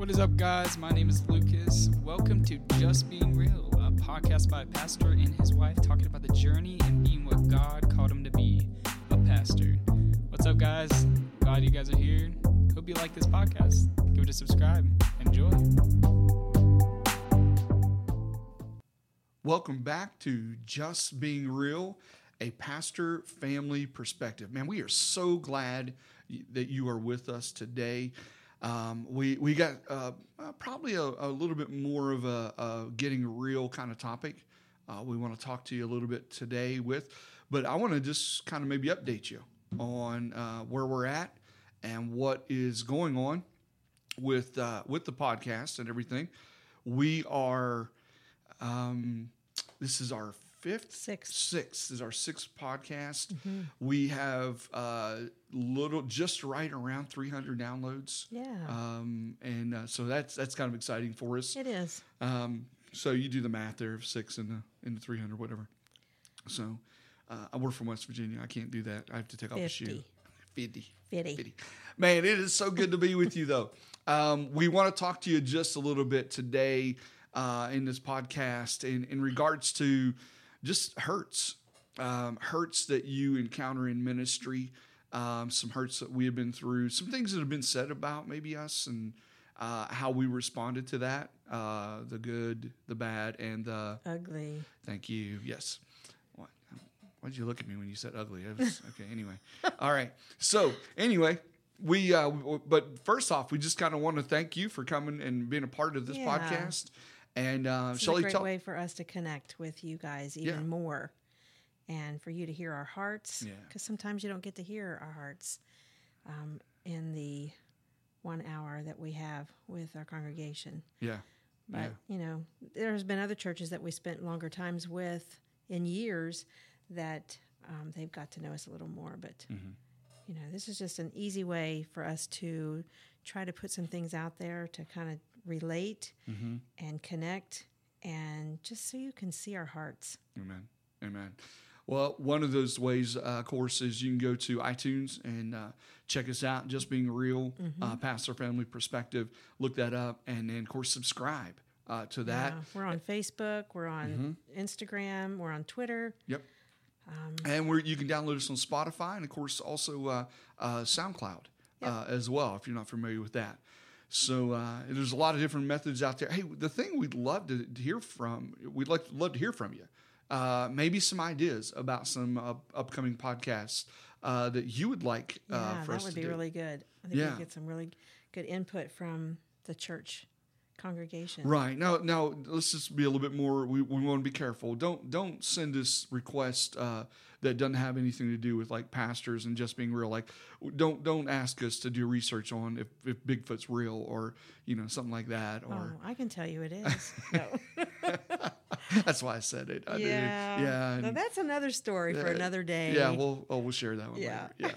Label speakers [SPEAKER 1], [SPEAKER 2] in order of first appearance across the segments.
[SPEAKER 1] What is up, guys? My name is Lucas. Welcome to Just Being Real, a podcast by a pastor and his wife talking about the journey and being what God called him to be a pastor. What's up, guys? Glad you guys are here. Hope you like this podcast. Give it a subscribe. Enjoy.
[SPEAKER 2] Welcome back to Just Being Real, a pastor family perspective. Man, we are so glad that you are with us today. Um, we we got uh, uh, probably a, a, little bit more of a, a getting real kind of topic. Uh, we want to talk to you a little bit today with, but I want to just kind of maybe update you on uh, where we're at and what is going on with uh, with the podcast and everything. We are. Um, this is our fifth,
[SPEAKER 3] sixth,
[SPEAKER 2] sixth is our sixth podcast. Mm-hmm. We have uh, little, just right around 300 downloads.
[SPEAKER 3] Yeah,
[SPEAKER 2] um, and uh, so that's that's kind of exciting for us.
[SPEAKER 3] It is.
[SPEAKER 2] Um, so you do the math there of six and the in the 300, whatever. So uh, I work from West Virginia. I can't do that. I have to take 50. off a shoe. 50.
[SPEAKER 3] 50. 50.
[SPEAKER 2] Man, it is so good to be with you, though. Um, we want to talk to you just a little bit today uh, in this podcast in, in regards to just hurts, um, hurts that you encounter in ministry, um, some hurts that we have been through, some things that have been said about maybe us and uh, how we responded to that uh, the good, the bad, and the
[SPEAKER 3] ugly.
[SPEAKER 2] Thank you. Yes. What? Why'd you look at me when you said ugly? Was, okay. Anyway. All right. So anyway, we uh, but first off, we just kind of want to thank you for coming and being a part of this yeah. podcast. And uh,
[SPEAKER 3] it's a great way for us to connect with you guys even yeah. more, and for you to hear our hearts. Because yeah. sometimes you don't get to hear our hearts um, in the one hour that we have with our congregation.
[SPEAKER 2] Yeah.
[SPEAKER 3] But
[SPEAKER 2] yeah.
[SPEAKER 3] you know, there's been other churches that we spent longer times with in years that um, they've got to know us a little more. But mm-hmm. you know, this is just an easy way for us to try to put some things out there to kind of relate mm-hmm. and connect and just so you can see our hearts.
[SPEAKER 2] Amen. Amen. Well, one of those ways, uh, of course, is you can go to iTunes and uh, check us out. Just being real, mm-hmm. uh, pastor family perspective. Look that up, and then of course subscribe uh, to that. Yeah,
[SPEAKER 3] we're on Facebook. We're on mm-hmm. Instagram. We're on Twitter.
[SPEAKER 2] Yep. Um, and we're, you can download us on Spotify and of course also uh, uh, SoundCloud yep. as well if you're not familiar with that. So uh, there's a lot of different methods out there. Hey, the thing we'd love to, hear from, we'd like love to hear from you. Uh, maybe some ideas about some uh, upcoming podcasts uh, that you would like uh,
[SPEAKER 3] yeah,
[SPEAKER 2] for
[SPEAKER 3] us
[SPEAKER 2] to
[SPEAKER 3] do. That would be really good. I think yeah. we get some really good input from the church congregation.
[SPEAKER 2] Right now, now let's just be a little bit more. We, we want to be careful. Don't don't send us requests uh, that doesn't have anything to do with like pastors and just being real. Like, don't don't ask us to do research on if, if Bigfoot's real or you know something like that. Or
[SPEAKER 3] oh, I can tell you it is.
[SPEAKER 2] that's why I said it. I
[SPEAKER 3] yeah,
[SPEAKER 2] did. yeah.
[SPEAKER 3] Now that's another story for another day.
[SPEAKER 2] Yeah, we'll oh we'll share that one
[SPEAKER 3] yeah.
[SPEAKER 2] later. Yeah.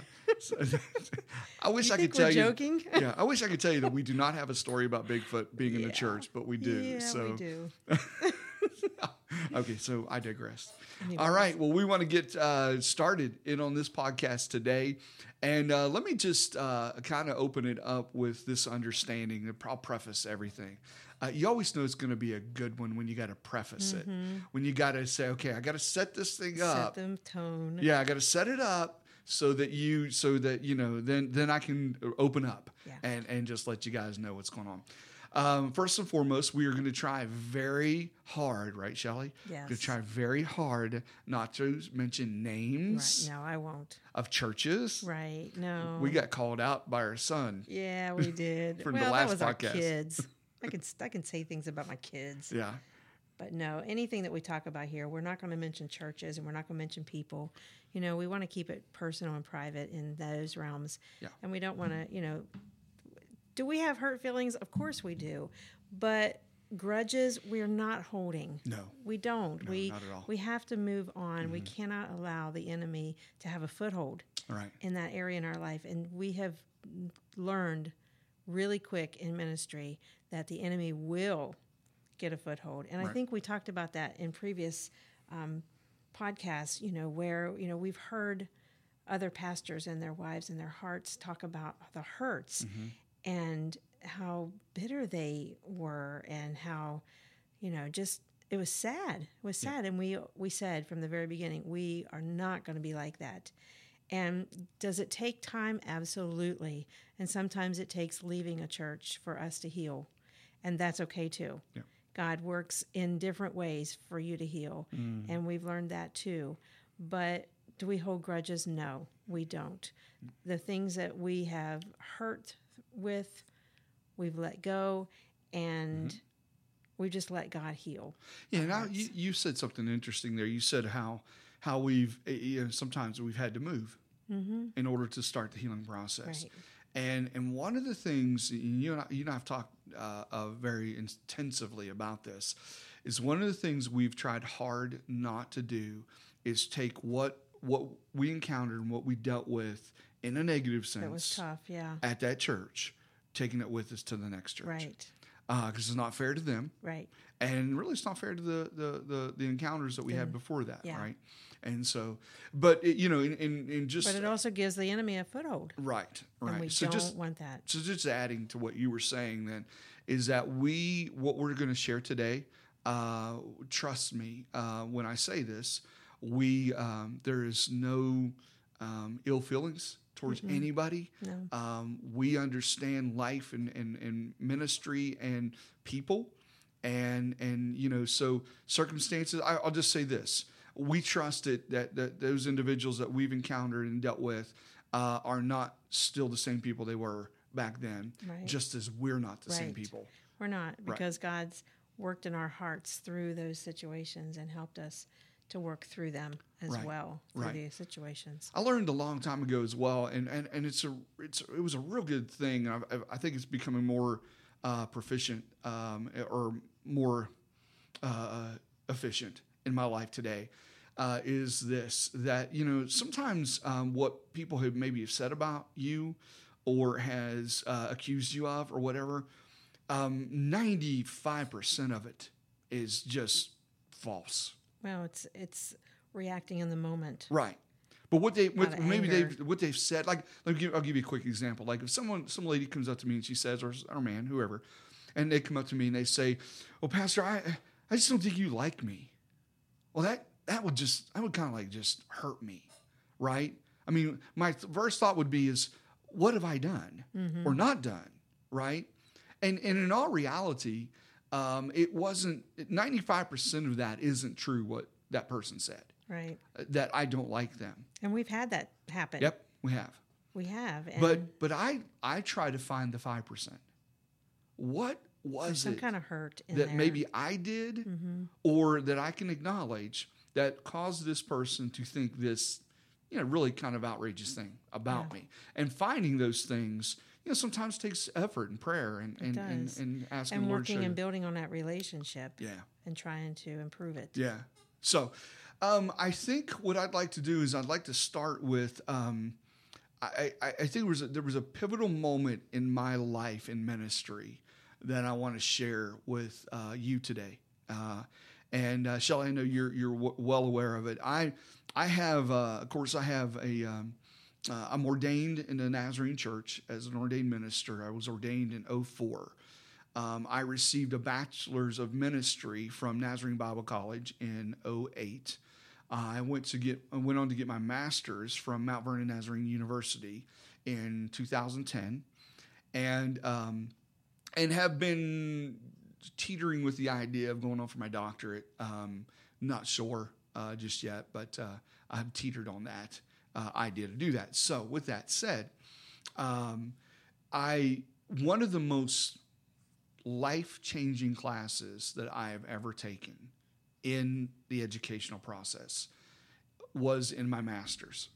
[SPEAKER 2] So, I wish
[SPEAKER 3] you
[SPEAKER 2] I could tell
[SPEAKER 3] you. Joking?
[SPEAKER 2] Yeah, I wish I could tell you that we do not have a story about Bigfoot being yeah. in the church, but we do.
[SPEAKER 3] Yeah,
[SPEAKER 2] so.
[SPEAKER 3] we do.
[SPEAKER 2] okay, so I digress. All right, well, we want to get uh, started in on this podcast today. And uh, let me just uh, kind of open it up with this understanding. I'll preface everything. Uh, you always know it's going to be a good one when you got to preface mm-hmm. it. When you got to say, okay, I got to set this thing up.
[SPEAKER 3] Set the tone.
[SPEAKER 2] Yeah, I got to set it up so that you, so that you know, then then I can open up
[SPEAKER 3] yeah.
[SPEAKER 2] and and just let you guys know what's going on. Um, first and foremost, we are going to try very hard, right, Shelly?
[SPEAKER 3] Yes.
[SPEAKER 2] Going to try very hard not to mention names.
[SPEAKER 3] Right. No, I won't.
[SPEAKER 2] Of churches.
[SPEAKER 3] Right. No.
[SPEAKER 2] We got called out by our son.
[SPEAKER 3] Yeah, we did.
[SPEAKER 2] From
[SPEAKER 3] well,
[SPEAKER 2] the last
[SPEAKER 3] that was
[SPEAKER 2] podcast.
[SPEAKER 3] Our kids. I can I can say things about my kids.
[SPEAKER 2] Yeah.
[SPEAKER 3] But no, anything that we talk about here, we're not going to mention churches and we're not going to mention people. You know, we want to keep it personal and private in those realms.
[SPEAKER 2] Yeah.
[SPEAKER 3] And we don't want to, you know, do we have hurt feelings? Of course we do. But grudges we're not holding.
[SPEAKER 2] No.
[SPEAKER 3] We don't.
[SPEAKER 2] No,
[SPEAKER 3] we
[SPEAKER 2] not at all.
[SPEAKER 3] we have to move on. Mm-hmm. We cannot allow the enemy to have a foothold
[SPEAKER 2] right.
[SPEAKER 3] in that area in our life. And we have learned really quick in ministry that the enemy will get a foothold. And
[SPEAKER 2] right.
[SPEAKER 3] I think we talked about that in previous um, podcasts, you know, where, you know, we've heard other pastors and their wives and their hearts talk about the hurts. Mm-hmm and how bitter they were and how you know just it was sad it was sad and we we said from the very beginning we are not going to be like that and does it take time absolutely and sometimes it takes leaving a church for us to heal and that's okay too
[SPEAKER 2] Yeah.
[SPEAKER 3] God works in different ways for you to heal. Mm. And we've learned that too. But do we hold grudges? No we don't. The things that we have hurt with we've let go and mm-hmm. we just let god heal.
[SPEAKER 2] Yeah, now you, you said something interesting there. You said how how we've eh, you know, sometimes we've had to move mm-hmm. in order to start the healing process.
[SPEAKER 3] Right.
[SPEAKER 2] And and one of the things you and I, you and I have talked uh, uh, very intensively about this is one of the things we've tried hard not to do is take what what we encountered and what we dealt with in a negative sense
[SPEAKER 3] that was tough yeah
[SPEAKER 2] at that church, taking it with us to the next church.
[SPEAKER 3] right
[SPEAKER 2] Because it's not fair to them.
[SPEAKER 3] Right.
[SPEAKER 2] And really it's not fair to the the the, the encounters that we had before that
[SPEAKER 3] yeah.
[SPEAKER 2] right? And so but it, you know in, in, in just
[SPEAKER 3] but it also gives the enemy a foothold.
[SPEAKER 2] Right
[SPEAKER 3] and
[SPEAKER 2] right.
[SPEAKER 3] we
[SPEAKER 2] so
[SPEAKER 3] don't
[SPEAKER 2] just
[SPEAKER 3] want that.
[SPEAKER 2] so just adding to what you were saying then is that we what we're going to share today uh, trust me uh, when i say this we um, there is no um, ill feelings towards anybody.
[SPEAKER 3] No.
[SPEAKER 2] um, we understand life and, and, and ministry and people. And and you know so circumstances I, i'll just say this. We trust it that, that those individuals that we've encountered and dealt with uh, are not still the same people they were back then
[SPEAKER 3] Right.
[SPEAKER 2] just as we're not the same people.
[SPEAKER 3] We're not because god's worked in our hearts through those situations and helped us to work through them as
[SPEAKER 2] Right.
[SPEAKER 3] well through
[SPEAKER 2] Right.
[SPEAKER 3] the situations
[SPEAKER 2] I learned a long time ago as well, and and, and it's a it's it was a real good thing. I, I think it's becoming more uh, proficient um, or more uh, efficient in my life today. Uh, is this that you know sometimes um, what people have maybe have said about you or has uh, accused you of or whatever, five percent of it is just false.
[SPEAKER 3] Well it's it's reacting in the moment.
[SPEAKER 2] Right. But what they what, maybe
[SPEAKER 3] anger.
[SPEAKER 2] they've what they've said like let me give, I'll give you a quick example. Like if someone some lady comes up to me and she says or or man whoever and they come up to me and they say "Oh, pastor I I just don't think you like me. Well that that would just that would kind of like just hurt me right? I mean my th- first thought would be is what have I done mm-hmm. or not done right? And and in all reality um, it wasn't 95% of that isn't true what that person said
[SPEAKER 3] right
[SPEAKER 2] uh, that I don't like them.
[SPEAKER 3] and we've had that happen
[SPEAKER 2] Yep, we have.
[SPEAKER 3] we have and
[SPEAKER 2] But but I I try to find the five percent. What was
[SPEAKER 3] some
[SPEAKER 2] it
[SPEAKER 3] kind of hurt in
[SPEAKER 2] that
[SPEAKER 3] there.
[SPEAKER 2] maybe I did, or that I can acknowledge that caused this person to think this, you know, really kind of outrageous thing about me? And finding those things, you know, sometimes takes effort and prayer and and, and, and asking
[SPEAKER 3] and
[SPEAKER 2] the Lord
[SPEAKER 3] working and building on that relationship
[SPEAKER 2] Yeah.
[SPEAKER 3] and trying to improve it
[SPEAKER 2] Yeah. So, um, I think what I'd like to do is I'd like to start with. Um, I, I, I think there was a, there was a pivotal moment in my life in ministry that I want to share with uh, you today. Uh, and uh, Shelley, I know you're you're w- well aware of it. I I have, uh, of course, I have a. Um, uh, I'm ordained in the Nazarene Church as an ordained minister. I was ordained in 04. Um, I received a bachelor's of ministry from Nazarene Bible College in 08. Uh, I went to get I went on to get my master's from Mount Vernon Nazarene University in 2010, and um, and have been teetering with the idea of going on for my doctorate. Um, not sure uh, just yet, but uh, I've teetered on that uh, idea to do that. So, with that said, um, I one of the most life changing classes that I have ever taken in the educational process was in my master's.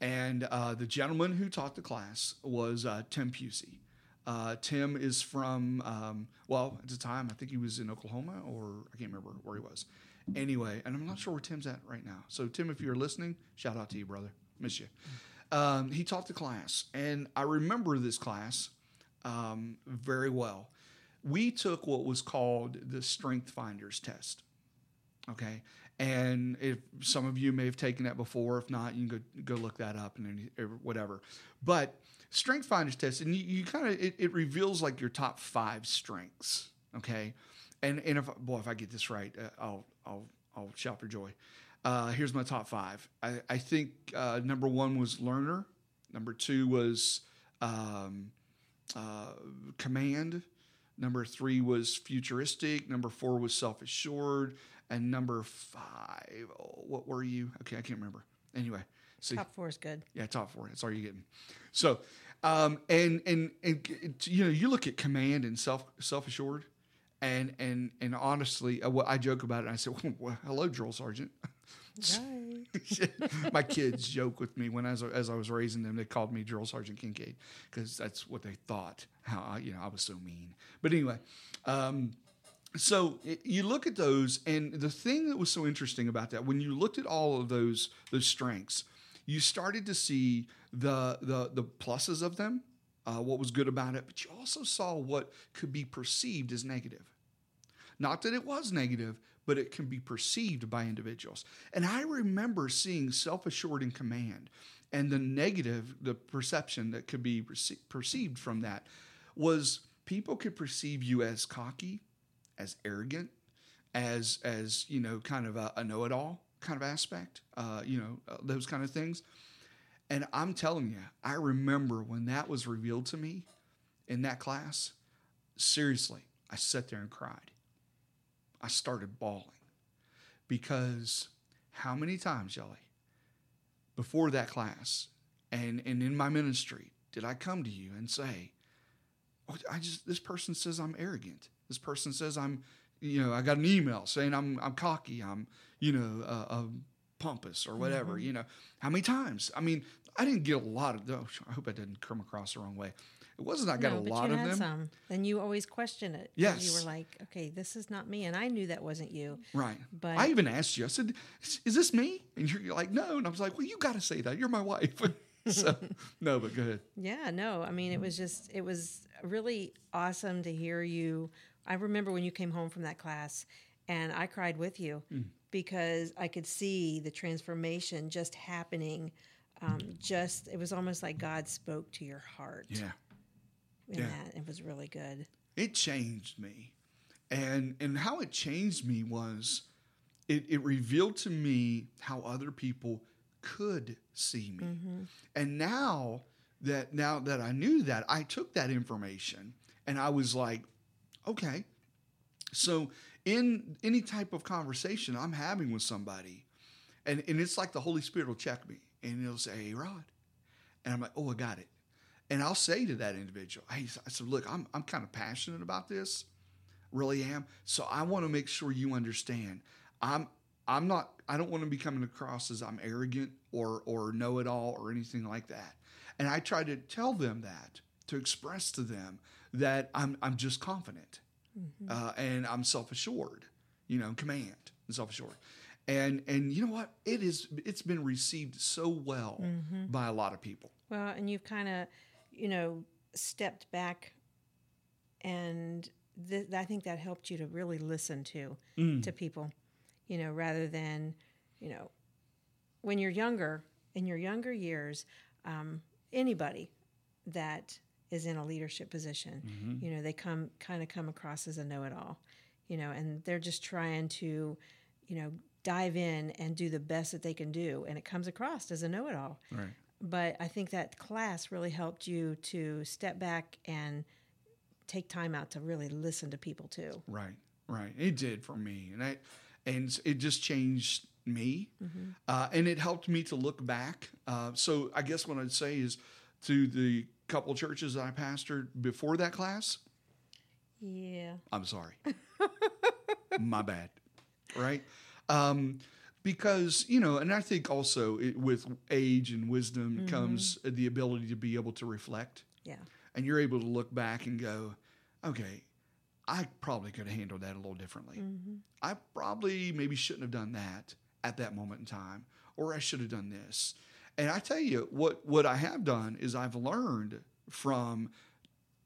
[SPEAKER 2] And uh, the gentleman who taught the class was uh, Tim Pusey. Uh, Tim is from, um, well, at the time, I think he was in Oklahoma or I can't remember where he was. Anyway, and I'm not sure where Tim's at right now. So, Tim, if you're listening, shout out to you, brother. Miss you. Um, he taught the class, and I remember this class um, very well. We took what was called the Strength Finders test. Okay. And if some of you may have taken that before, if not, you can go, go look that up and whatever. But strength finders test, and you, you kind of it, it reveals like your top five strengths. Okay. And and if boy, if I get this right, uh, I'll I'll I'll shout for joy. Uh, here's my top five. I, I think uh, number one was learner. Number two was um, uh, command. Number three was futuristic. Number four was self assured. And number five, oh, what were you? Okay, I can't remember. Anyway, see,
[SPEAKER 3] Top four is good.
[SPEAKER 2] yeah, top four. That's all you're getting. So, um, and and and you know, you look at command and self self assured, and and and honestly, uh, what I joke about it. And I said, well, "Hello, drill sergeant." My kids joke with me when as as I was raising them, they called me drill sergeant Kincaid because that's what they thought. How I, you know I was so mean. But anyway, um, so it, you look at those, and the thing that was so interesting about that, when you looked at all of those those strengths, you started to see the the the pluses of them, uh, what was good about it, but you also saw what could be perceived as negative. Not that it was negative, but it can be perceived by individuals. And I remember seeing self assured in command, and the negative, the perception that could be perce- perceived from that was people could perceive you as cocky, as arrogant, as as you know, kind of a, a know it all kind of aspect, uh, you know, uh, those kind of things. And I'm telling you, I remember when that was revealed to me in that class. Seriously, I sat there and cried. I started bawling because how many times, Shelley, before that class and, and in my ministry, did I come to you and say, oh, I just, this person says I'm arrogant. This person says I'm, you know, I got an email saying I'm, I'm cocky. I'm, you know, uh, uh, pompous or whatever, you know, how many times? I mean, I didn't get a lot of those. I hope I didn't come across the wrong way. It wasn't I got
[SPEAKER 3] no,
[SPEAKER 2] a lot of them.
[SPEAKER 3] some. Then you always question it.
[SPEAKER 2] Yes.
[SPEAKER 3] You were like, okay, this is not me. And I knew that wasn't you.
[SPEAKER 2] Right.
[SPEAKER 3] But-
[SPEAKER 2] I even asked you, I said, "Is- Is this me? And you're like, No. And I was like, Well, you got to say that. You're my wife. so, no, but go ahead.
[SPEAKER 3] Yeah, no. I mean, it was just, it was really awesome to hear you. I remember when you came home from that class and I cried with you
[SPEAKER 2] Mm.
[SPEAKER 3] Because I could see the transformation just happening. Um, just, it was almost like God spoke to your heart.
[SPEAKER 2] Yeah.
[SPEAKER 3] In
[SPEAKER 2] yeah.
[SPEAKER 3] that. It was really good.
[SPEAKER 2] It changed me. And and how it changed me was it, it revealed to me how other people could see me. And now that now that I knew that, I took that information and I was like, okay. So in any type of conversation I'm having with somebody, and, and it's like the Holy Spirit will check me and it'll say, Hey Rod. And I'm like, Oh, I got it. And I'll say to that individual, Hey, I said, look, I'm I'm kind of passionate about this. Really am. So I want to make sure you understand. I'm I'm not I don't want to be coming across as I'm arrogant or or know it all or anything like that. And I try to tell them that, to express to them that I'm I'm just confident. Uh, and I'm self-assured, you know, command and self-assured. And and you know what? It is it's been received so well by a lot of people.
[SPEAKER 3] Well, and you've kind of, you know, stepped back, and th- I think that helped you to really listen to to people, you know, rather than, you know, when you're younger, in your younger years, um, anybody that is in a leadership position, you know, they come kind of come across as a know-it-all, you know, and they're just trying to, you know, dive in and do the best that they can do, and it comes across as a know-it-all
[SPEAKER 2] Right.
[SPEAKER 3] but I think that class really helped you to step back and take time out to really listen to people too.
[SPEAKER 2] Right, right. It did for me, and I, and it just changed me, uh, and it helped me to look back. Uh, so I guess what I'd say is, to the couple churches that I pastored before that class,
[SPEAKER 3] Yeah.
[SPEAKER 2] I'm sorry, my bad, right? Um, because you know, and I think also it, with age and wisdom comes the ability to be able to reflect
[SPEAKER 3] Yeah.
[SPEAKER 2] and you're able to look back and go, okay, I probably could have handled that a little differently. I probably maybe shouldn't have done that at that moment in time, or I should have done this. And I tell you what, what I have done is I've learned from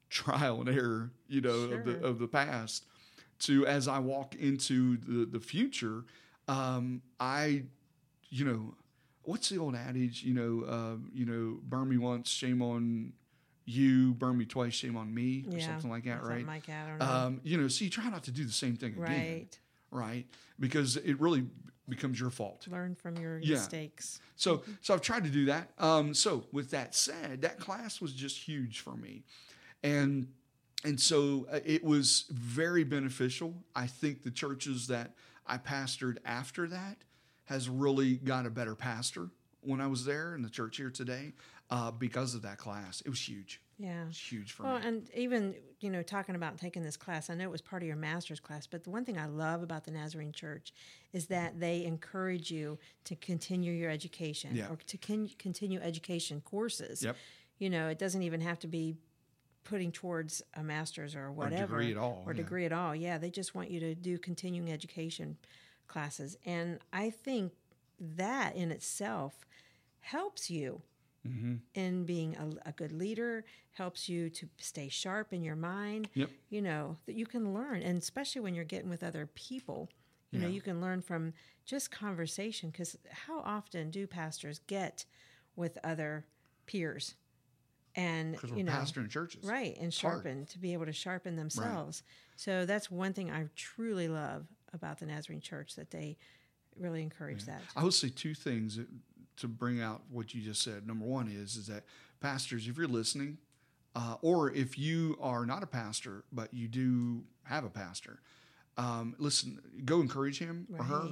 [SPEAKER 2] trial and error, you know, of the of the past to as I walk into the the future, Um, I, you know, what's the old adage? You know, uh, you know, burn me once, shame on you. Burn me twice, shame on me, or
[SPEAKER 3] Yeah,
[SPEAKER 2] something like that, right?
[SPEAKER 3] like that. I don't know.
[SPEAKER 2] Um, you know, so you try not to do the same thing again,
[SPEAKER 3] right.
[SPEAKER 2] right? Because it really becomes your fault.
[SPEAKER 3] Learn from your
[SPEAKER 2] Yeah.
[SPEAKER 3] mistakes.
[SPEAKER 2] So, so I've tried to do that. Um, so with that said, that class was just huge for me, and and so uh, it was very beneficial. I think the churches that I pastored after that has really got a better pastor when I was there in the church here today uh, because of that class. It was huge.
[SPEAKER 3] Yeah.
[SPEAKER 2] It was huge for
[SPEAKER 3] Well,
[SPEAKER 2] me.
[SPEAKER 3] and even you know, talking about taking this class, I know it was part of your master's class, but the one thing I love about the Nazarene Church is that they encourage you to continue your education
[SPEAKER 2] Yeah.
[SPEAKER 3] or to con- continue education courses.
[SPEAKER 2] Yep.
[SPEAKER 3] You know, it doesn't even have to be putting towards a master's or whatever
[SPEAKER 2] degree at all,
[SPEAKER 3] or
[SPEAKER 2] yeah.
[SPEAKER 3] degree at all. Yeah, they just want you to do continuing education classes, and I think that in itself helps you
[SPEAKER 2] Mm-hmm.
[SPEAKER 3] in being a, a good leader helps you to stay sharp in your mind
[SPEAKER 2] Yep.
[SPEAKER 3] you know that you can learn and especially when you're getting with other people you know you can learn from just conversation because how often do pastors get with other peers and you know
[SPEAKER 2] pastoring churches.
[SPEAKER 3] right and
[SPEAKER 2] hard.
[SPEAKER 3] sharpen to be able to sharpen themselves so that's one thing i truly love about the nazarene church that they really encourage that
[SPEAKER 2] I would say two things to bring out what you just said. Number one is is that pastors, if you're listening, uh, or if you are not a pastor but you do have a pastor, um, listen, go encourage him or her,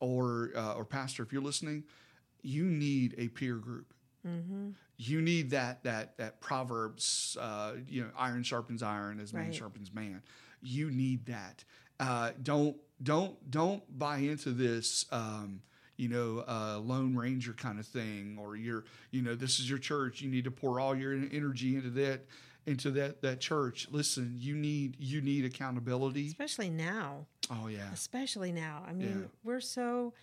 [SPEAKER 2] or uh, or pastor. If you're listening, you need a peer group.
[SPEAKER 3] mm-hmm.
[SPEAKER 2] You need that that that Proverbs, uh, you know, iron sharpens iron as man
[SPEAKER 3] Right.
[SPEAKER 2] sharpens man. You need that. Uh, don't don't don't buy into this. Um, you know, uh, Lone Ranger kind of thing, or you're, you know, this is your church. You need to pour all your energy into that, into that that church. Listen, you need you need accountability.
[SPEAKER 3] especially now
[SPEAKER 2] Oh yeah,
[SPEAKER 3] especially now. I mean,
[SPEAKER 2] Yeah.
[SPEAKER 3] we're so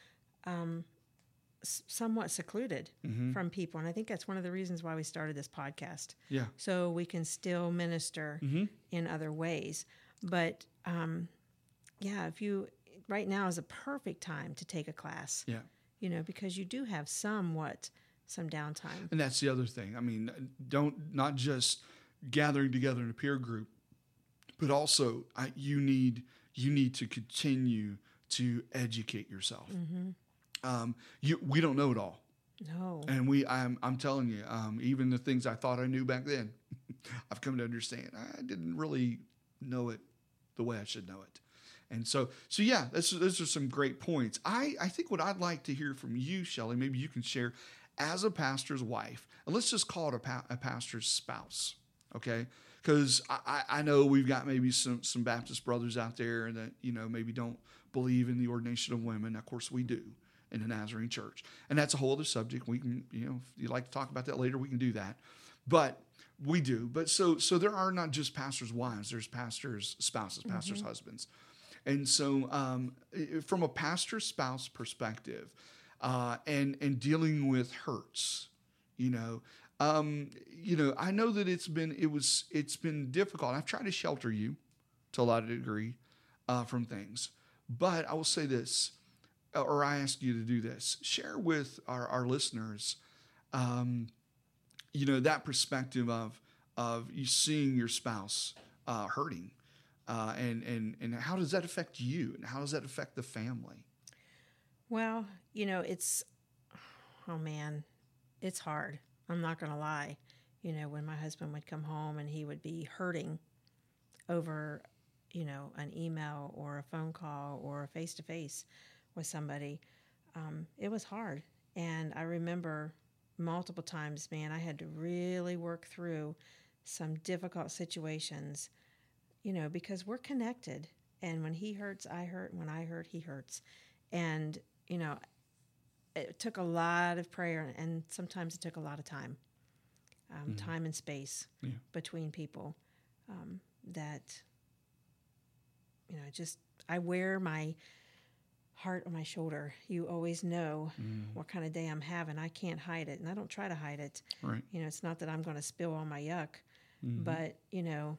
[SPEAKER 3] um, somewhat secluded
[SPEAKER 2] Mm-hmm.
[SPEAKER 3] from people, and I think that's one of the reasons why we started this podcast,
[SPEAKER 2] yeah,
[SPEAKER 3] so we can still minister
[SPEAKER 2] Mm-hmm.
[SPEAKER 3] in other ways. But um, yeah, if you right now is a perfect time to take a class,
[SPEAKER 2] yeah.
[SPEAKER 3] You know, because you do have somewhat some downtime.
[SPEAKER 2] And that's the other thing. I mean, don't not just gathering together in a peer group, but also I, you need you need to continue to educate yourself. Um, you, we don't know it all,
[SPEAKER 3] No,
[SPEAKER 2] and we I'm I'm telling you, um, even the things I thought I knew back then, I've come to understand I didn't really know it the way I should know it. And so, so yeah, that's, those are some great points. I, I think what I'd like to hear from you, Shelley, maybe you can share as a pastor's wife, and let's just call it a, pa- a pastor's spouse, okay? Because I, I know we've got maybe some, some Baptist brothers out there that, you know, maybe don't believe in the ordination of women. Of course, we do in the Nazarene church. And that's a whole other subject. We can, you know, if you'd like to talk about that later, we can do that. But we do. But so so there are not just pastors' wives, there's pastors' spouses, pastors' mm-hmm. husbands. And so, um, from a pastor spouse perspective, uh, and and dealing with hurts, you know, um, you know, I know that it's been it was it's been difficult. I've tried to shelter you to a lot of degree uh, from things, but I will say this, or I ask you to do this: share with our our listeners, um, you know, that perspective of of you seeing your spouse uh, hurting uh, and and and how does that affect you and how does that affect the family
[SPEAKER 3] Well, you know, it's oh man, it's hard. I'm not going to lie. You know, when my husband would come home and he would be hurting over, you know, an email or a phone call or a face to face with somebody, um, it was hard. And I remember multiple times, man, I had to really work through some difficult situations, you know, because we're connected. And when he hurts, I hurt. And when I hurt, he hurts. And, you know, it took a lot of prayer and sometimes it took a lot of time, um, time and space
[SPEAKER 2] Yeah.
[SPEAKER 3] between people um, that, you know, just I wear my heart on my shoulder. You always know what kind of day I'm having. I can't hide it and I don't try to hide it.
[SPEAKER 2] right
[SPEAKER 3] You know, it's not that I'm going to spill all my yuck, but, you know,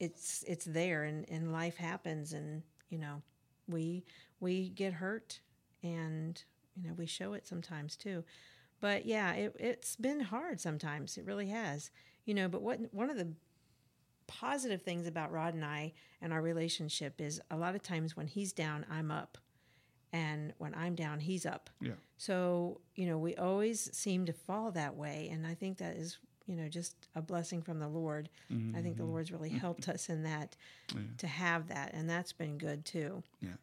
[SPEAKER 3] it's it's there and, and life happens and, you know, we we get hurt and you know we show it sometimes too. But yeah it, it's been hard sometimes. It really has you know but what one of the positive things about rod and i and our relationship is a lot of times when he's down i'm up. And when i'm down he's up.
[SPEAKER 2] Yeah.
[SPEAKER 3] so you know we always seem to fall that way. And i think that is you know just a blessing from the lord i think the lord's really helped us in that to have that and that's been good too
[SPEAKER 2] Yeah.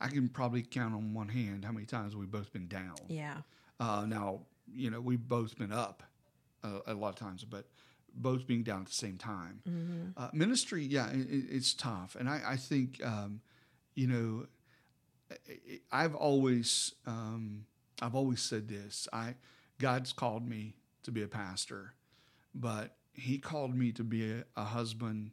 [SPEAKER 2] I can probably count on one hand how many times we've both been down.
[SPEAKER 3] yeah
[SPEAKER 2] Uh, now, you know, we've both been up uh, a lot of times, but both being down at the same time. Uh, ministry, yeah, it, it- it's tough. And I, I think, um, you know, I've always, um, I've always said this. I, God's called me to be a pastor, but He called me to be a, a husband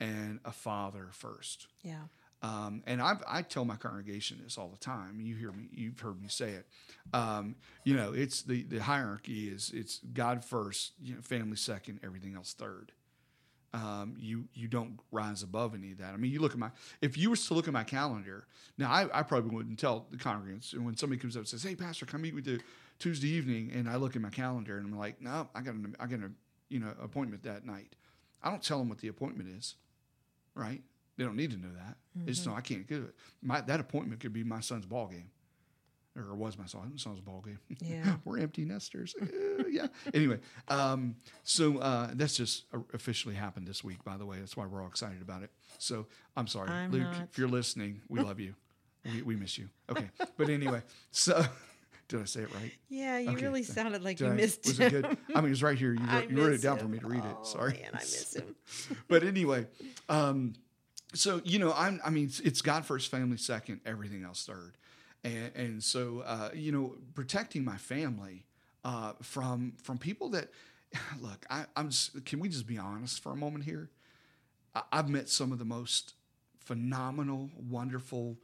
[SPEAKER 2] and a father first.
[SPEAKER 3] yeah
[SPEAKER 2] Um, and I, I tell my congregation this all the time. You hear me, you've heard me say it. Um, you know, it's the, the hierarchy is it's God first, you know, family second, everything else third. Um, you you don't rise above any of that. I mean, you look at my if you were to look at my calendar now, I, I probably wouldn't tell the congregants. And when somebody comes up and says, "Hey, pastor, come meet with you Tuesday evening," and I look at my calendar and I'm like, "No, I got an I got a you know appointment that night." I don't tell them what the appointment is, right? They don't need to know that. They just know I can't get it. My, that appointment could be my son's ball game, or it was my son, son's ball game.
[SPEAKER 3] Yeah.
[SPEAKER 2] We're empty nesters. Uh, yeah. Anyway, um, so uh, that's just officially happened this week. By the way, that's why we're all excited about it. So I'm sorry,
[SPEAKER 3] I'm
[SPEAKER 2] Luke,
[SPEAKER 3] not.
[SPEAKER 2] if you're listening, we love you. We, we miss you. Okay, but anyway, so did I say it right?
[SPEAKER 3] yeah you
[SPEAKER 2] Okay.
[SPEAKER 3] really sounded like
[SPEAKER 2] Did
[SPEAKER 3] you
[SPEAKER 2] I-
[SPEAKER 3] missed
[SPEAKER 2] was
[SPEAKER 3] him.
[SPEAKER 2] it good? I mean, it was right here. You wrote, you wrote it down for me to read it.
[SPEAKER 3] Oh,
[SPEAKER 2] Sorry.
[SPEAKER 3] man, I miss him.
[SPEAKER 2] but anyway, um, so you know, I'm. I mean, it's, God first, family second, everything else third, and and so uh, you know, protecting my family uh, from from people that look. I, I'm. Just, can we just be honest for a moment here? I, I've met some of the most phenomenal, wonderful,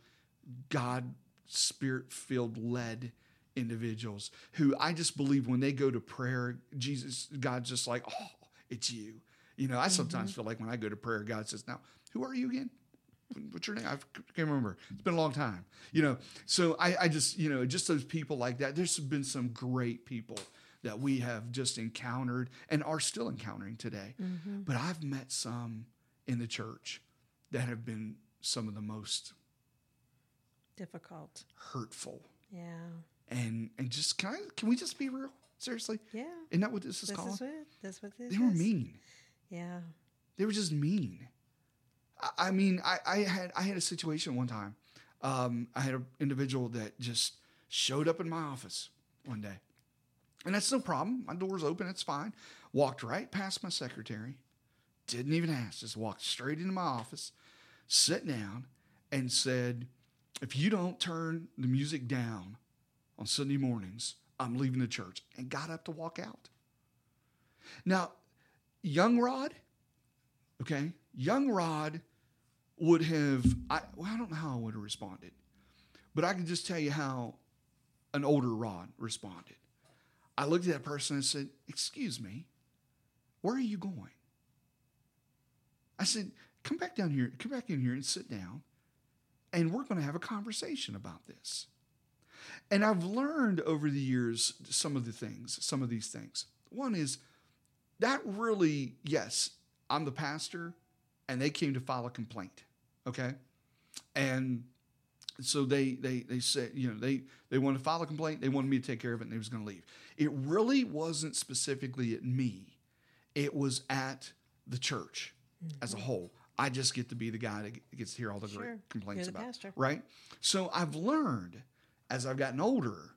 [SPEAKER 2] God spirit filled led individuals who I just believe when they go to prayer, Jesus, God's just like, oh, it's you. You know, I sometimes mm-hmm. feel like when I go to prayer, God says, now, who are you again? What's your name? I can't remember. It's been a long time. You know, so I, I just, you know, just those people like that. There's been some great people that we have just encountered and are still encountering today. Mm-hmm. But I've met some in the church that have been some of the most
[SPEAKER 3] difficult
[SPEAKER 2] hurtful
[SPEAKER 3] yeah
[SPEAKER 2] and and just can I can we just be real? Seriously,
[SPEAKER 3] yeah
[SPEAKER 2] isn't that what this is
[SPEAKER 3] this
[SPEAKER 2] called?
[SPEAKER 3] is it that's what this
[SPEAKER 2] They were mean.
[SPEAKER 3] yeah
[SPEAKER 2] They were just mean. I, I mean, I, I had I had a situation one time. Um, I had an individual that just showed up in my office one day, and that's no problem. My door's open. It's fine. Walked right past my secretary. Didn't even ask. Just walked straight into my office, sat down, and said, "If you don't turn the music down on Sunday mornings, I'm leaving the church." And got up to walk out. Now, young Rod, okay, young Rod would have, I, well, I don't know how I would have responded, but I can just tell you how an older Rod responded. I looked at that person and said, Excuse me, where are you going? I said, Come back down here, come back in here and sit down, and we're going to have a conversation about this. And I've learned over the years some of the things, some of these things. One is that really, yes, I'm the pastor, and they came to file a complaint. Okay. And so they they they said, you know, they they wanted to file a complaint, they wanted me to take care of it, and they was gonna leave. It really wasn't specifically at me. It was at the church as a mm-hmm. whole. I just get to be the guy that gets to hear all the
[SPEAKER 3] Sure.
[SPEAKER 2] great complaints
[SPEAKER 3] the
[SPEAKER 2] about.
[SPEAKER 3] pastor.
[SPEAKER 2] Right? So I've learned as I've gotten older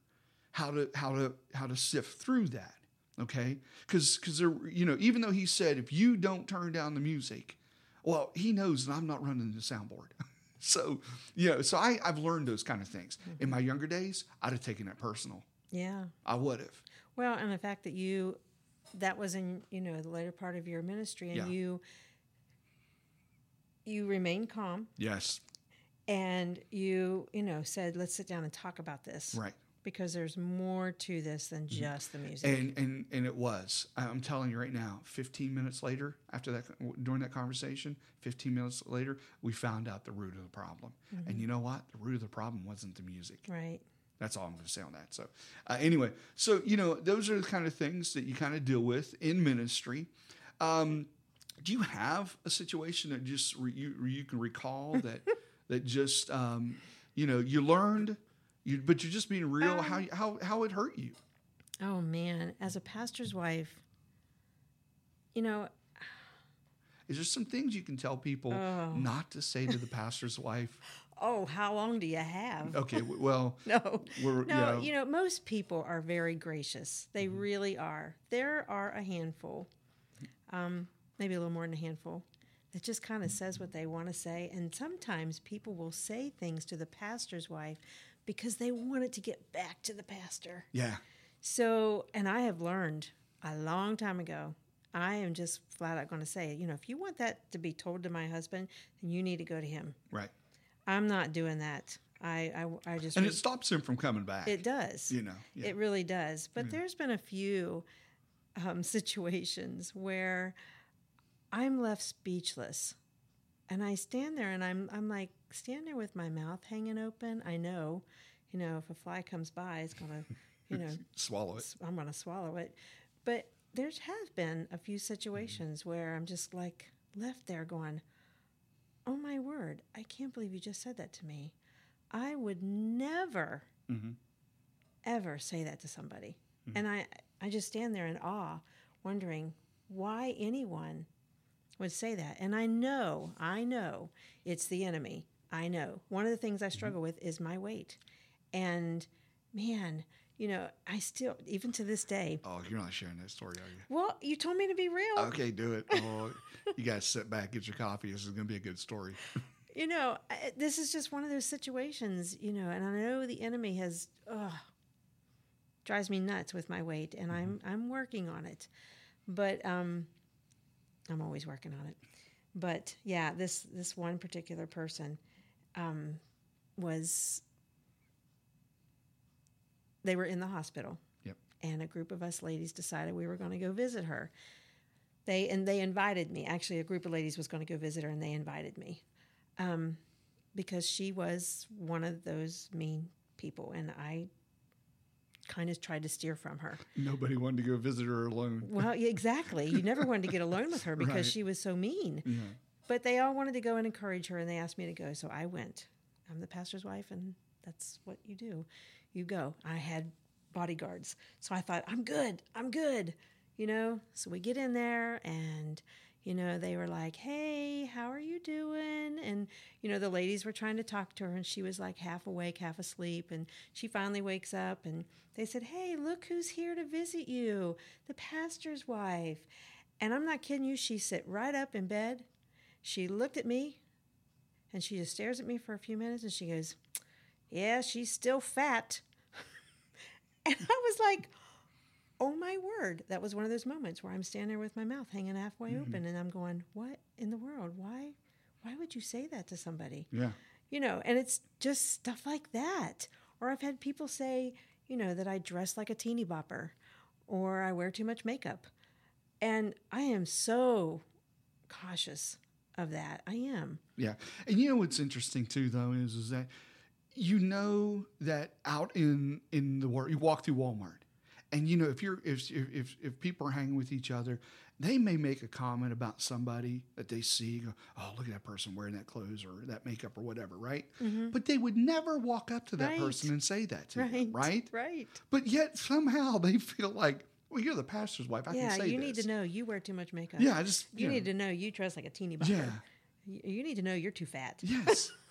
[SPEAKER 2] how to how to how to sift through that. Okay, because because there you know even though he said if you don't turn down the music, well he knows that I'm not running the soundboard. so you know so I I've learned those kind of things. In mm-hmm. my younger days, I'd have taken that personal.
[SPEAKER 3] yeah
[SPEAKER 2] I would have.
[SPEAKER 3] Well, and the fact that you that was in you know the later part of your ministry, and
[SPEAKER 2] Yeah.
[SPEAKER 3] you you remained calm
[SPEAKER 2] Yes.
[SPEAKER 3] And you you know said let's sit down and talk about this.
[SPEAKER 2] Right.
[SPEAKER 3] because there's more to this than just the music.
[SPEAKER 2] And and and it was. I'm telling you right now. 15 minutes later, after that, during that conversation, 15 minutes later, we found out the root of the problem. And you know what? The root of the problem wasn't the music.
[SPEAKER 3] right.
[SPEAKER 2] That's all I'm going to say on that. So, uh, anyway, so you know, those are the kind of things that you kind of deal with in ministry. Um, do you have a situation that just re- you you can recall that that just um, you know you learned, you but you're just being real how how how it hurt you?
[SPEAKER 3] Oh man, as a pastor's wife, you know,
[SPEAKER 2] Is there some things you can tell people not to say to the pastor's wife?
[SPEAKER 3] oh, how long do you have?
[SPEAKER 2] Okay, well,
[SPEAKER 3] No, no,
[SPEAKER 2] yeah, Mm-hmm.
[SPEAKER 3] you know, most people are very gracious. They really are. There are a handful, um, maybe a little more than a handful, that just kind of says what they want to say. And sometimes people will say things to the pastor's wife because they want it to get back to the pastor.
[SPEAKER 2] yeah,
[SPEAKER 3] So, and I have learned a long time ago. I am just flat out going to say, you know, if you want that to be told to my husband, then you need to go to him.
[SPEAKER 2] right.
[SPEAKER 3] I'm not doing that. I, I, I just
[SPEAKER 2] And
[SPEAKER 3] re-
[SPEAKER 2] it stops him from coming back.
[SPEAKER 3] it does.
[SPEAKER 2] you know, yeah.
[SPEAKER 3] It really does. But there's been a few um, situations where I'm left speechless. And I stand there and I'm I'm like stand there with my mouth hanging open. I know, you know, if a fly comes by, it's gonna, you know,
[SPEAKER 2] swallow it.
[SPEAKER 3] I'm gonna swallow it. But there have been a few mm-hmm. situations where I'm just like left there going, Oh my word, I can't believe you just said that to me. I would never mm-hmm. ever say that to somebody. Mm-hmm. And I I just stand there in awe, wondering why anyone would say that. And I know, I know it's the enemy. I know. One of the things I struggle with is my weight. And man, you know, I still even to this day,
[SPEAKER 2] Oh, you're not sharing that story, are you?
[SPEAKER 3] well, you told me to be real.
[SPEAKER 2] Okay, do it. Oh, you guys sit back, get your coffee. This is going to be a good story.
[SPEAKER 3] you know, I- this is just one of those situations, you know, and I know the enemy has ugh, drives me nuts with my weight, and I'm I'm working on it, but um, I'm always working on it. But yeah, this this one particular person um, was they were in the hospital,
[SPEAKER 2] Yep.
[SPEAKER 3] and a group of us ladies decided we were going to go visit her. They and they invited me. Actually, a group of ladies was going to go visit her, and they invited me um, because she was one of those mean people, and I kind of tried to steer from her.
[SPEAKER 2] Nobody wanted to go visit her alone.
[SPEAKER 3] Well, exactly. You never wanted to get alone with her because
[SPEAKER 2] Right.
[SPEAKER 3] she was so mean.
[SPEAKER 2] Yeah.
[SPEAKER 3] But they all wanted to go and encourage her, and they asked me to go, so I went. I'm the pastor's wife, and that's what you do. You go. I had bodyguards, so I thought, I'm good. I'm good. You know. So we get in there, and you know they were like, "Hey, how are you doing?" And you know the ladies were trying to talk to her, and she was like half awake, half asleep. And she finally wakes up, and they said, "Hey, look who's here to visit you, the pastor's wife." And I'm not kidding you. She sit right up in bed. She looked at me and she just stares at me for a few minutes and she goes, Yeah, she's still fat. and I was like, Oh my word. That was one of those moments where I'm standing there with my mouth hanging halfway mm-hmm. open and I'm going, What in the world? Why why would you say that to somebody?
[SPEAKER 2] Yeah.
[SPEAKER 3] You know, and it's just stuff like that. Or I've had people say, you know, that I dress like a teeny bopper or I wear too much makeup. And I am so cautious of that. I am.
[SPEAKER 2] Yeah. And you know what's interesting too, though, is is that you know that out in in the world, you walk through Walmart, and you know if you're if if if people are hanging with each other, they may make a comment about somebody that they see. Go, oh, look at that person wearing that clothes or that makeup or whatever, right? But they would never walk up to that
[SPEAKER 3] Mm-hmm. Right.
[SPEAKER 2] person and say that to
[SPEAKER 3] Right.
[SPEAKER 2] them, right?
[SPEAKER 3] Right.
[SPEAKER 2] But yet somehow they feel like, well, you're the pastor's wife. I
[SPEAKER 3] yeah,
[SPEAKER 2] can say
[SPEAKER 3] you
[SPEAKER 2] this.
[SPEAKER 3] need to know you wear too much makeup.
[SPEAKER 2] Yeah, I just
[SPEAKER 3] You
[SPEAKER 2] know,
[SPEAKER 3] need to know you dress like a teeny bopper.
[SPEAKER 2] Yeah.
[SPEAKER 3] You you need to know you're too fat.
[SPEAKER 2] Yes.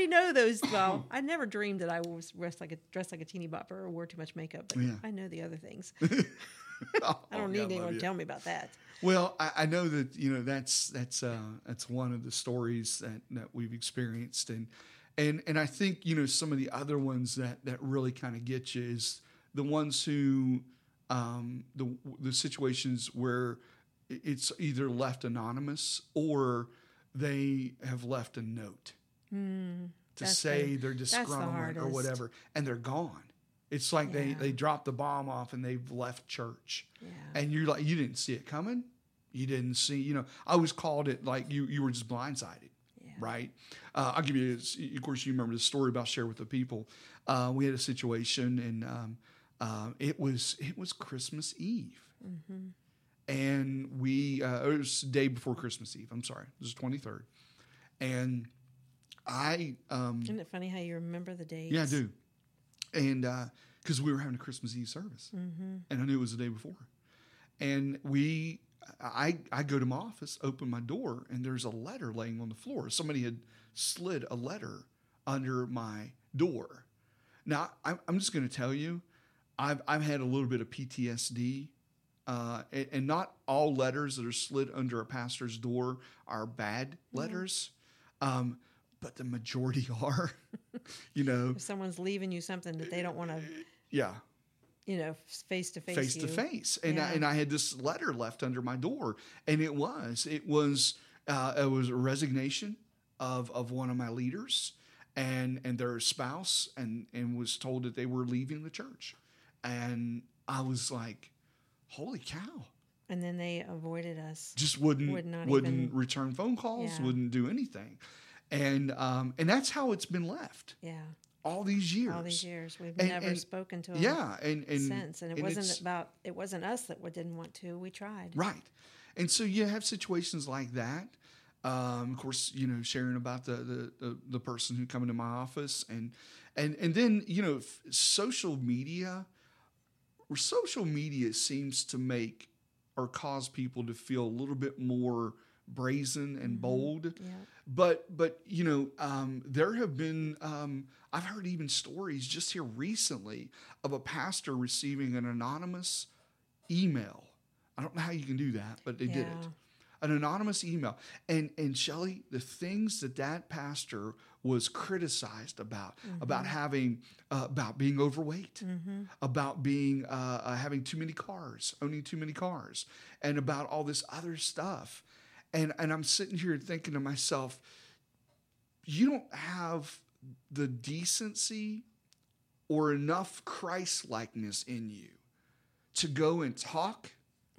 [SPEAKER 3] Already know those. Well, I never dreamed that I was dressed like a dressed like a teeny bopper or wore too much makeup. But
[SPEAKER 2] Yeah.
[SPEAKER 3] I know the other things.
[SPEAKER 2] Oh,
[SPEAKER 3] I don't need
[SPEAKER 2] love
[SPEAKER 3] anyone to tell me about that.
[SPEAKER 2] Well, I, I know that you know that's that's uh, that's one of the stories that, that we've experienced, and and and I think you know some of the other ones that that really kind of get you is the ones who um, the the situations where it's either left anonymous or they have left a note to say
[SPEAKER 3] the-
[SPEAKER 2] their
[SPEAKER 3] that's the
[SPEAKER 2] or whatever, and they're gone. It's like they
[SPEAKER 3] Yeah.
[SPEAKER 2] they dropped the bomb off and they've left church,
[SPEAKER 3] Yeah.
[SPEAKER 2] and you're like you didn't see it coming. You didn't see, you know. I always called it like you you were just blindsided,
[SPEAKER 3] Yeah.
[SPEAKER 2] right? Uh, I'll give you, of course, you remember the story about share with the people. Uh, we had a situation, and um, uh, it was it was Christmas Eve,
[SPEAKER 3] Mm-hmm.
[SPEAKER 2] and we uh, it was day before Christmas Eve. I'm sorry, it was the 23rd, and I um,
[SPEAKER 3] Isn't it funny how you remember the dates?
[SPEAKER 2] yeah I do, and because we were having a Christmas Eve service,
[SPEAKER 3] Mm-hmm.
[SPEAKER 2] and I knew it was the day before, and we. I, I go to my office, open my door, and there's a letter laying on the floor. Somebody had slid a letter under my door. Now, I'm, I'm just going to tell you, I've, I've had a little bit of PTSD, uh, and, and not all letters that are slid under a pastor's door are bad letters, um, but the majority are. you know,
[SPEAKER 3] If someone's leaving you something that they don't want to,
[SPEAKER 2] yeah,
[SPEAKER 3] you know, face to face,
[SPEAKER 2] Face to face, and I, and I had this letter left under my door, and it was it was uh, it was a resignation of of one of my leaders and and their spouse, and and was told that they were leaving the church, and I was like, holy cow.
[SPEAKER 3] And then they avoided us.
[SPEAKER 2] just wouldn't
[SPEAKER 3] Would not
[SPEAKER 2] wouldn't
[SPEAKER 3] even-
[SPEAKER 2] return phone calls,
[SPEAKER 3] Yeah.
[SPEAKER 2] wouldn't do anything, and um, and that's how it's been left
[SPEAKER 3] Yeah.
[SPEAKER 2] all these years.
[SPEAKER 3] All these years, we've
[SPEAKER 2] And-
[SPEAKER 3] never
[SPEAKER 2] and-
[SPEAKER 3] spoken to them
[SPEAKER 2] Yeah, and and
[SPEAKER 3] since, and it wasn't about. It wasn't us that didn't want to. We tried.
[SPEAKER 2] right, and so you have situations like that. Um, of course, you know, sharing about the, the the the person who come into my office, and and and then you know, f- social media, social media seems to make or cause people to feel a little bit more brazen and bold.
[SPEAKER 3] Yeah.
[SPEAKER 2] But but you know, um, there have been um, I've heard even stories just here recently of a pastor receiving an anonymous email. I don't know how you can do that, but they did it. An anonymous email, and and Shelley, the things that that pastor was criticized about, about having, uh, about being overweight, about being uh, uh, having too many cars, owning too many cars, and about all this other stuff, and and I'm sitting here thinking to myself, you don't have the decency or enough Christ likeness in you to go and talk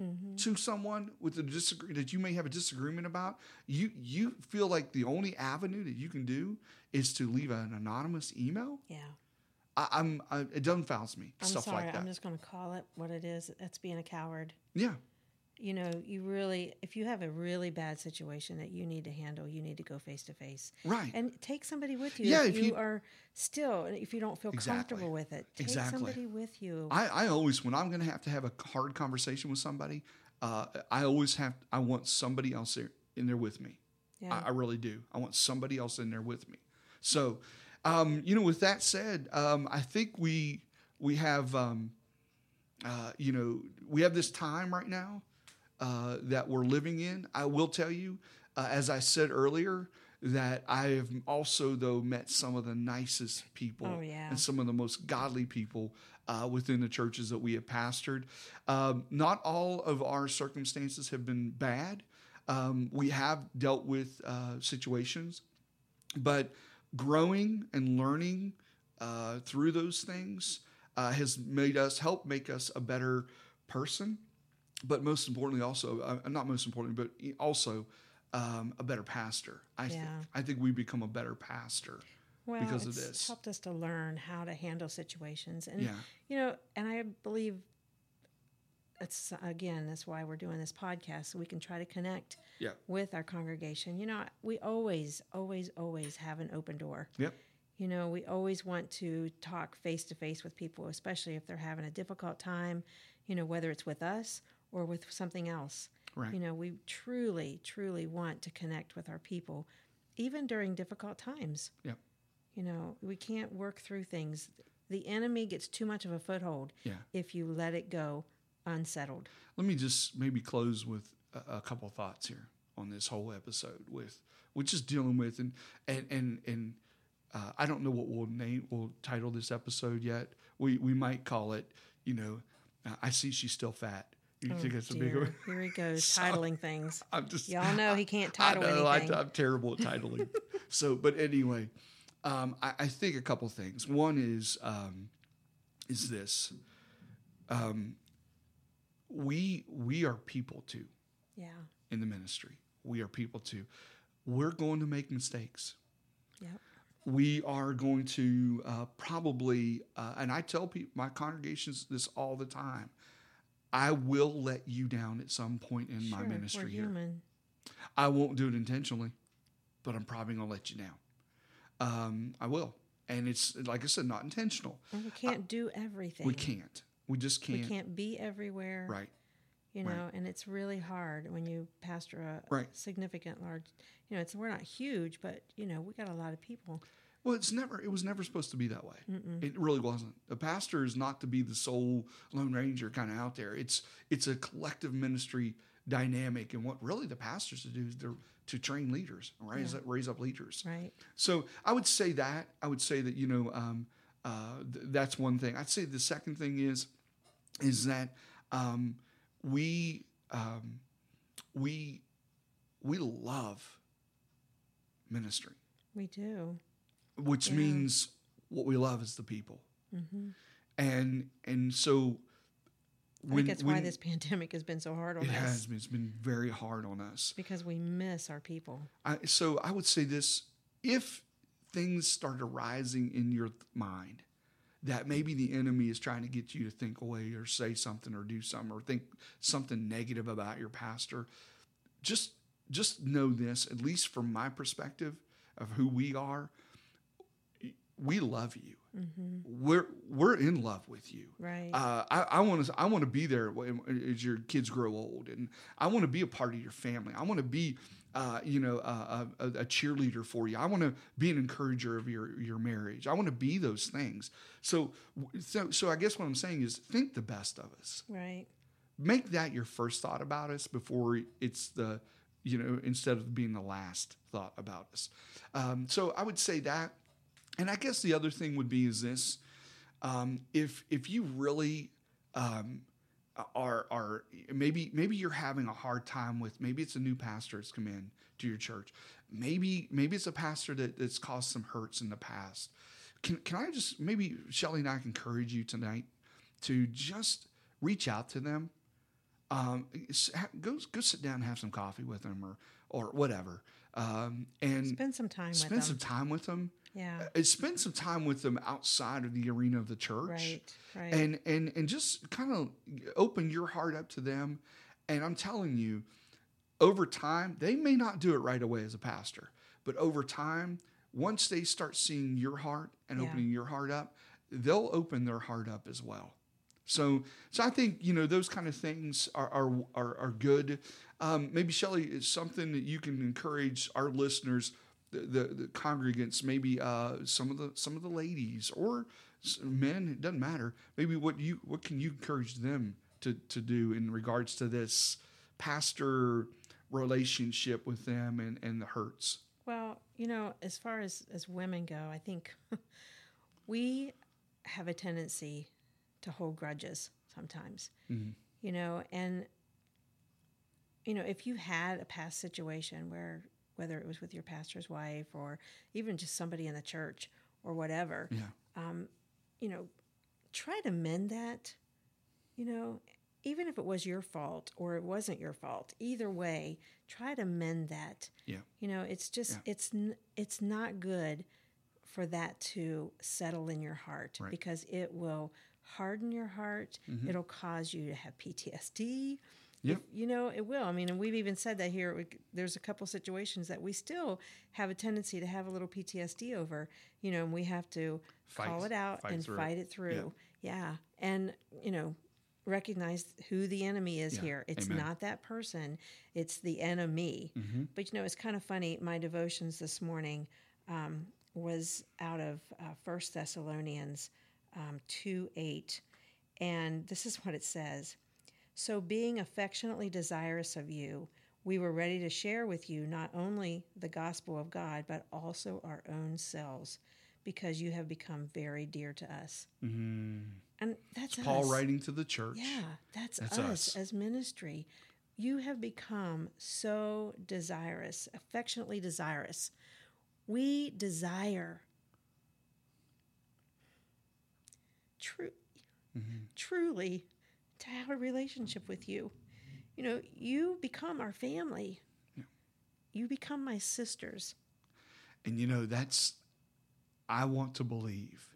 [SPEAKER 2] mm-hmm. to someone with a disagree that you may have a disagreement about. You you feel like the only avenue that you can do is to leave an anonymous email.
[SPEAKER 3] Yeah.
[SPEAKER 2] I, I'm I, it dumbfounds me
[SPEAKER 3] I'm
[SPEAKER 2] stuff
[SPEAKER 3] sorry.
[SPEAKER 2] like that.
[SPEAKER 3] I'm just going to call it what it is. That's being a coward.
[SPEAKER 2] yeah,
[SPEAKER 3] You know, you really, if you have a really bad situation that you need to handle, you need to go face to face
[SPEAKER 2] right.
[SPEAKER 3] and take somebody with you.
[SPEAKER 2] Yeah,
[SPEAKER 3] if,
[SPEAKER 2] if
[SPEAKER 3] you,
[SPEAKER 2] you-
[SPEAKER 3] are still, if you don't feel
[SPEAKER 2] Exactly.
[SPEAKER 3] comfortable with it, take
[SPEAKER 2] Exactly.
[SPEAKER 3] somebody with you.
[SPEAKER 2] I, I always when I'm going to have to have a hard conversation with somebody, uh, I always have I want somebody else there in there with me.
[SPEAKER 3] Yeah.
[SPEAKER 2] I, I really do. I want somebody else in there with me. So, um, you know, with that said, um, I think we we have um, uh, you know we have this time right now uh, that we're living in. I will tell you, uh, as I said earlier, that I have also though met some of the nicest people
[SPEAKER 3] Oh, yeah.
[SPEAKER 2] and some of the most godly people uh, within the churches that we have pastored. Um, not all of our circumstances have been bad. Um, we have dealt with uh, situations, but growing and learning uh, through those things uh, has made us help make us a better person. But most importantly, also uh, not most importantly, but also um, a better pastor. I think
[SPEAKER 3] Yeah.
[SPEAKER 2] I think we become a better pastor.
[SPEAKER 3] well,
[SPEAKER 2] because of this.
[SPEAKER 3] helped us to learn how to handle situations. And,
[SPEAKER 2] Yeah.
[SPEAKER 3] you know, and I believe that's again, that's why we're doing this podcast, so we can try to connect
[SPEAKER 2] Yeah.
[SPEAKER 3] with our congregation. You know, we always, always, always have an open door.
[SPEAKER 2] Yep.
[SPEAKER 3] You know, we always want to talk face to face with people, especially if they're having a difficult time, you know, whether it's with us or with something else.
[SPEAKER 2] Right.
[SPEAKER 3] You know, we truly, truly want to connect with our people, even during difficult times.
[SPEAKER 2] Yep.
[SPEAKER 3] You know, we can't work through things. The enemy gets too much of a foothold
[SPEAKER 2] Yeah.
[SPEAKER 3] if you let it go unsettled.
[SPEAKER 2] Let me just maybe close with a, a couple of thoughts here on this whole episode with which is dealing with and and and and uh, I don't know what we'll name we'll title this episode yet. We we might call it you know I see she's still fat. You think that's a big
[SPEAKER 3] Oh,
[SPEAKER 2] one?
[SPEAKER 3] Here he goes,
[SPEAKER 2] So-
[SPEAKER 3] titling things.
[SPEAKER 2] I'm just
[SPEAKER 3] Y'all know he can't
[SPEAKER 2] I
[SPEAKER 3] title
[SPEAKER 2] know I,
[SPEAKER 3] anything.
[SPEAKER 2] I'm terrible at titling. so, but anyway, Um, I, I think a couple things. One is um, is this: um, we we are people too
[SPEAKER 3] Yeah.
[SPEAKER 2] in the ministry. We are people too. We're going to make mistakes.
[SPEAKER 3] Yep.
[SPEAKER 2] we are going to uh, probably, uh, and I tell people, my congregations this all the time. I will let you down at some point in my
[SPEAKER 3] Sure,
[SPEAKER 2] ministry
[SPEAKER 3] we're
[SPEAKER 2] here.
[SPEAKER 3] human.
[SPEAKER 2] I won't do it intentionally, but I'm probably going to let you down. Um, I will, and it's like I said, not intentional.
[SPEAKER 3] And we can't do everything.
[SPEAKER 2] We can't. We just can't.
[SPEAKER 3] We
[SPEAKER 2] can't
[SPEAKER 3] be everywhere.
[SPEAKER 2] Right.
[SPEAKER 3] You know,
[SPEAKER 2] right.
[SPEAKER 3] and it's really hard when you pastor a
[SPEAKER 2] Right.
[SPEAKER 3] significant large. You know, it's we're not huge, but you know, we got a lot of people.
[SPEAKER 2] Well, it's never. It was never supposed to be that way. It really wasn't. The pastor is not to be the sole lone ranger kind of out there. It's it's a collective ministry dynamic, and what really the pastors to do is to to train leaders, raise up, raise up leaders.
[SPEAKER 3] Right.
[SPEAKER 2] So I would say that. I would say that you know um, uh, th- that's one thing. I'd say the second thing is is that um, we um, we we love ministry
[SPEAKER 3] We do.
[SPEAKER 2] Which
[SPEAKER 3] Yeah.
[SPEAKER 2] means what we love is the people. Mm-hmm. And and so
[SPEAKER 3] I think that's why this pandemic has been so hard on
[SPEAKER 2] it
[SPEAKER 3] us
[SPEAKER 2] has been, it's been very hard on us.
[SPEAKER 3] because we miss our people.
[SPEAKER 2] I, so I would say this: if things start arising in your mind that maybe the enemy is trying to get you to think away or say something or do something or think something negative about your pastor, just just know this. At least from my perspective of who we are, we love you. We're we're in love with you.
[SPEAKER 3] Right.
[SPEAKER 2] Uh, I want to I want to be there as your kids grow old, and I want to be a part of your family. I want to be, uh, you know, a, a, a cheerleader for you. I want to be an encourager of your your marriage. I want to be those things. So, so so I guess what I'm saying is think the best of us.
[SPEAKER 3] right.
[SPEAKER 2] Make that your first thought about us before it's the, you know, instead of being the last thought about us. Um, so I would say that, and I guess the other thing would be is this um, if if you really um, are are maybe maybe you're having a hard time with maybe it's a new pastor that's come in to your church. Maybe maybe it's a pastor that, that's caused some hurts in the past. Can can I just maybe Shelley and I can encourage you tonight to just reach out to them. Um, go go sit down and have some coffee with them or or whatever. Um, and
[SPEAKER 3] Spend some time with
[SPEAKER 2] spend
[SPEAKER 3] them.
[SPEAKER 2] some time with them
[SPEAKER 3] yeah.
[SPEAKER 2] uh, spend some time with them outside of the arena of the church
[SPEAKER 3] Right. Right.
[SPEAKER 2] and and and just kind of open your heart up to them and i'm telling you over time they may not do it right away as a pastor but over time once they start seeing your heart and
[SPEAKER 3] Yeah.
[SPEAKER 2] opening your heart up they'll open their heart up as well so so i think you know those kind of things are are are, are good um, maybe shelley is something that you can encourage our listeners the, the, the congregants maybe uh, some of the some of the ladies or men it doesn't matter. Maybe what you what can you encourage them to to do in regards to this pastor relationship with them and and the hurts?
[SPEAKER 3] Well, you know, as far as as women go, I think we have a tendency to hold grudges sometimes. You know, and you know, if you had a past situation where whether it was with your pastor's wife or even just somebody in the church or whatever,
[SPEAKER 2] yeah um,
[SPEAKER 3] you know, try to mend that. You know, even if it was your fault or it wasn't your fault, either way, try to mend that.
[SPEAKER 2] yeah
[SPEAKER 3] You know, it's just
[SPEAKER 2] Yeah.
[SPEAKER 3] it's n- it's not good for that to settle in your heart
[SPEAKER 2] Right.
[SPEAKER 3] because it will harden your heart. Mm-hmm. It'll cause you to have PTSD.
[SPEAKER 2] Yep.
[SPEAKER 3] If- you know, it will. I mean, and we've even said that here. We, there's a couple situations that we still have a tendency to have a little PTSD over. You know, and we have to call it out
[SPEAKER 2] fight
[SPEAKER 3] and
[SPEAKER 2] through
[SPEAKER 3] fight it through. Yeah, and you know, recognize who the enemy is
[SPEAKER 2] Yeah.
[SPEAKER 3] here. It's
[SPEAKER 2] Amen.
[SPEAKER 3] not that person; it's the enemy.
[SPEAKER 2] Mm-hmm.
[SPEAKER 3] But you know, it's kind of funny. My devotions this morning um, was out of uh, First Thessalonians um, two eight, and this is what it says. So, being affectionately desirous of you, we were ready to share with you not only the gospel of God, but also our own selves, because you have become very dear to us. Mm-hmm. And that's
[SPEAKER 2] Paul writing to the church.
[SPEAKER 3] Yeah, that's,
[SPEAKER 2] that's
[SPEAKER 3] us,
[SPEAKER 2] us
[SPEAKER 3] as ministry. You have become so desirous, affectionately desirous. We desire true, mm-hmm. truly to have a relationship with you. You know, you become our family. You become my sisters.
[SPEAKER 2] And you know, that's, I want to believe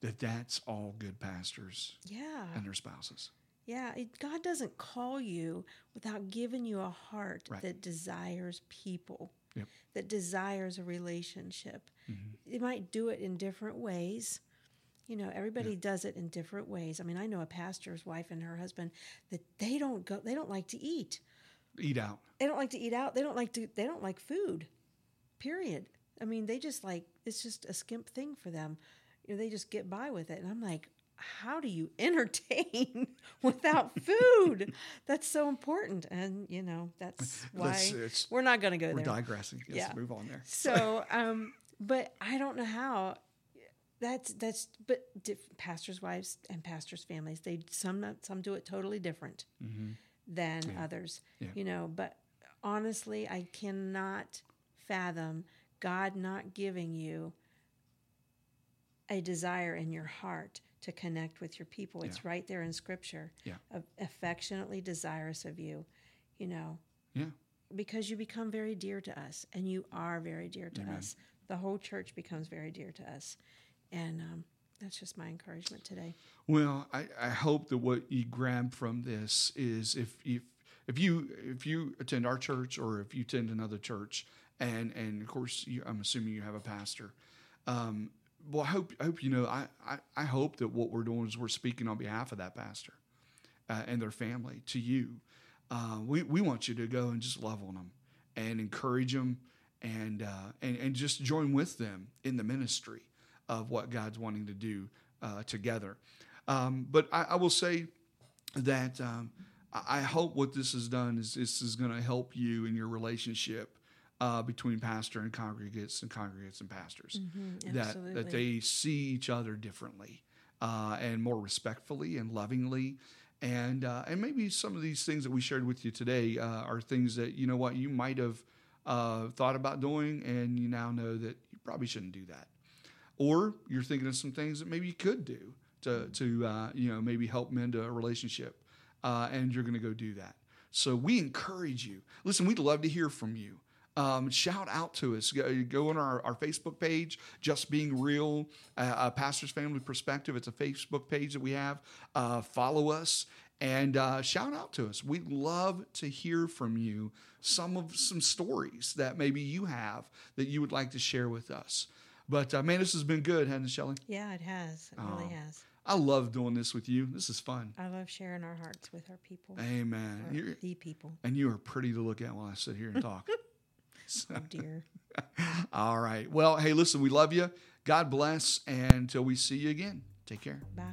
[SPEAKER 2] that that's all good pastors
[SPEAKER 3] Yeah.
[SPEAKER 2] and their spouses.
[SPEAKER 3] Yeah, it, God doesn't call you without giving you a heart
[SPEAKER 2] Right.
[SPEAKER 3] that desires people,
[SPEAKER 2] Yep.
[SPEAKER 3] that desires a relationship. Mm-hmm. They might do it in different ways. You know, everybody does it in different ways. I mean, I know a pastor's wife and her husband that they don't go, they don't like to eat.
[SPEAKER 2] Eat out.
[SPEAKER 3] They don't like to eat out. They don't like to, they don't like food, period. I mean, they just like, it's just a skimp thing for them. You know, they just get by with it. And I'm like, how do you entertain without food? That's so important. And, you know, that's why
[SPEAKER 2] it's-
[SPEAKER 3] we're not going to go
[SPEAKER 2] We're
[SPEAKER 3] there.
[SPEAKER 2] digressing. Let's
[SPEAKER 3] Yeah.
[SPEAKER 2] move on there.
[SPEAKER 3] So, um, but I don't know how. That's that's but diff- pastors' wives and pastors' families they some some do it totally different than others.
[SPEAKER 2] Mm-hmm. Yeah.
[SPEAKER 3] You know, but honestly, I cannot fathom God not giving you a desire in your heart to connect with your people. It's right there in Scripture.
[SPEAKER 2] Yeah.
[SPEAKER 3] Affectionately desirous of you. You know,
[SPEAKER 2] Yeah.
[SPEAKER 3] because you become very dear to us and you are very dear to us the whole church becomes very dear to us and um, that's just my encouragement today
[SPEAKER 2] Well, I, I hope that what you grab from this is if if if you if you attend our church or if you attend another church, and and of course you, I'm assuming you have a pastor. Um, well, I hope I hope you know I, I I hope that what we're doing is we're speaking on behalf of that pastor uh, and their family to you. Uh, we we want you to go and just love on them and encourage them and uh, and and just join with them in the ministry of what God's wanting to do uh, together. Um, but I, I will say that um, I hope what this has done is this is going to help you in your relationship uh, between pastor and congregates and congregates and pastors. that that
[SPEAKER 3] absolutely.
[SPEAKER 2] they see each other differently uh, and more respectfully and lovingly. And uh, and maybe some of these things that we shared with you today uh, are things that you know what you might have uh, thought about doing, and you now know that you probably shouldn't do that or you're thinking of some things that maybe you could do to to uh, you know maybe help mend a relationship, uh, and you're going to go do that. So we encourage you. Listen, we'd love to hear from you. Um, shout out to us. Go, go on our, our Facebook page, Just Being Real, uh, Pastor's Family Perspective. It's a Facebook page that we have. Uh, follow us and uh, shout out to us. We'd love to hear from you some of some stories that maybe you have that you would like to share with us. But uh, man, this has been good, hasn't it, Shelley?
[SPEAKER 3] yeah it has it really has
[SPEAKER 2] I love doing this with you. This is fun.
[SPEAKER 3] i love sharing our hearts with our people
[SPEAKER 2] Amen.
[SPEAKER 3] or
[SPEAKER 2] You're,
[SPEAKER 3] the people
[SPEAKER 2] and you are pretty to look at while I sit here and talk.
[SPEAKER 3] oh dear
[SPEAKER 2] All right. Well, hey, listen, we love you. God bless. And until we see you again, take care.
[SPEAKER 3] bye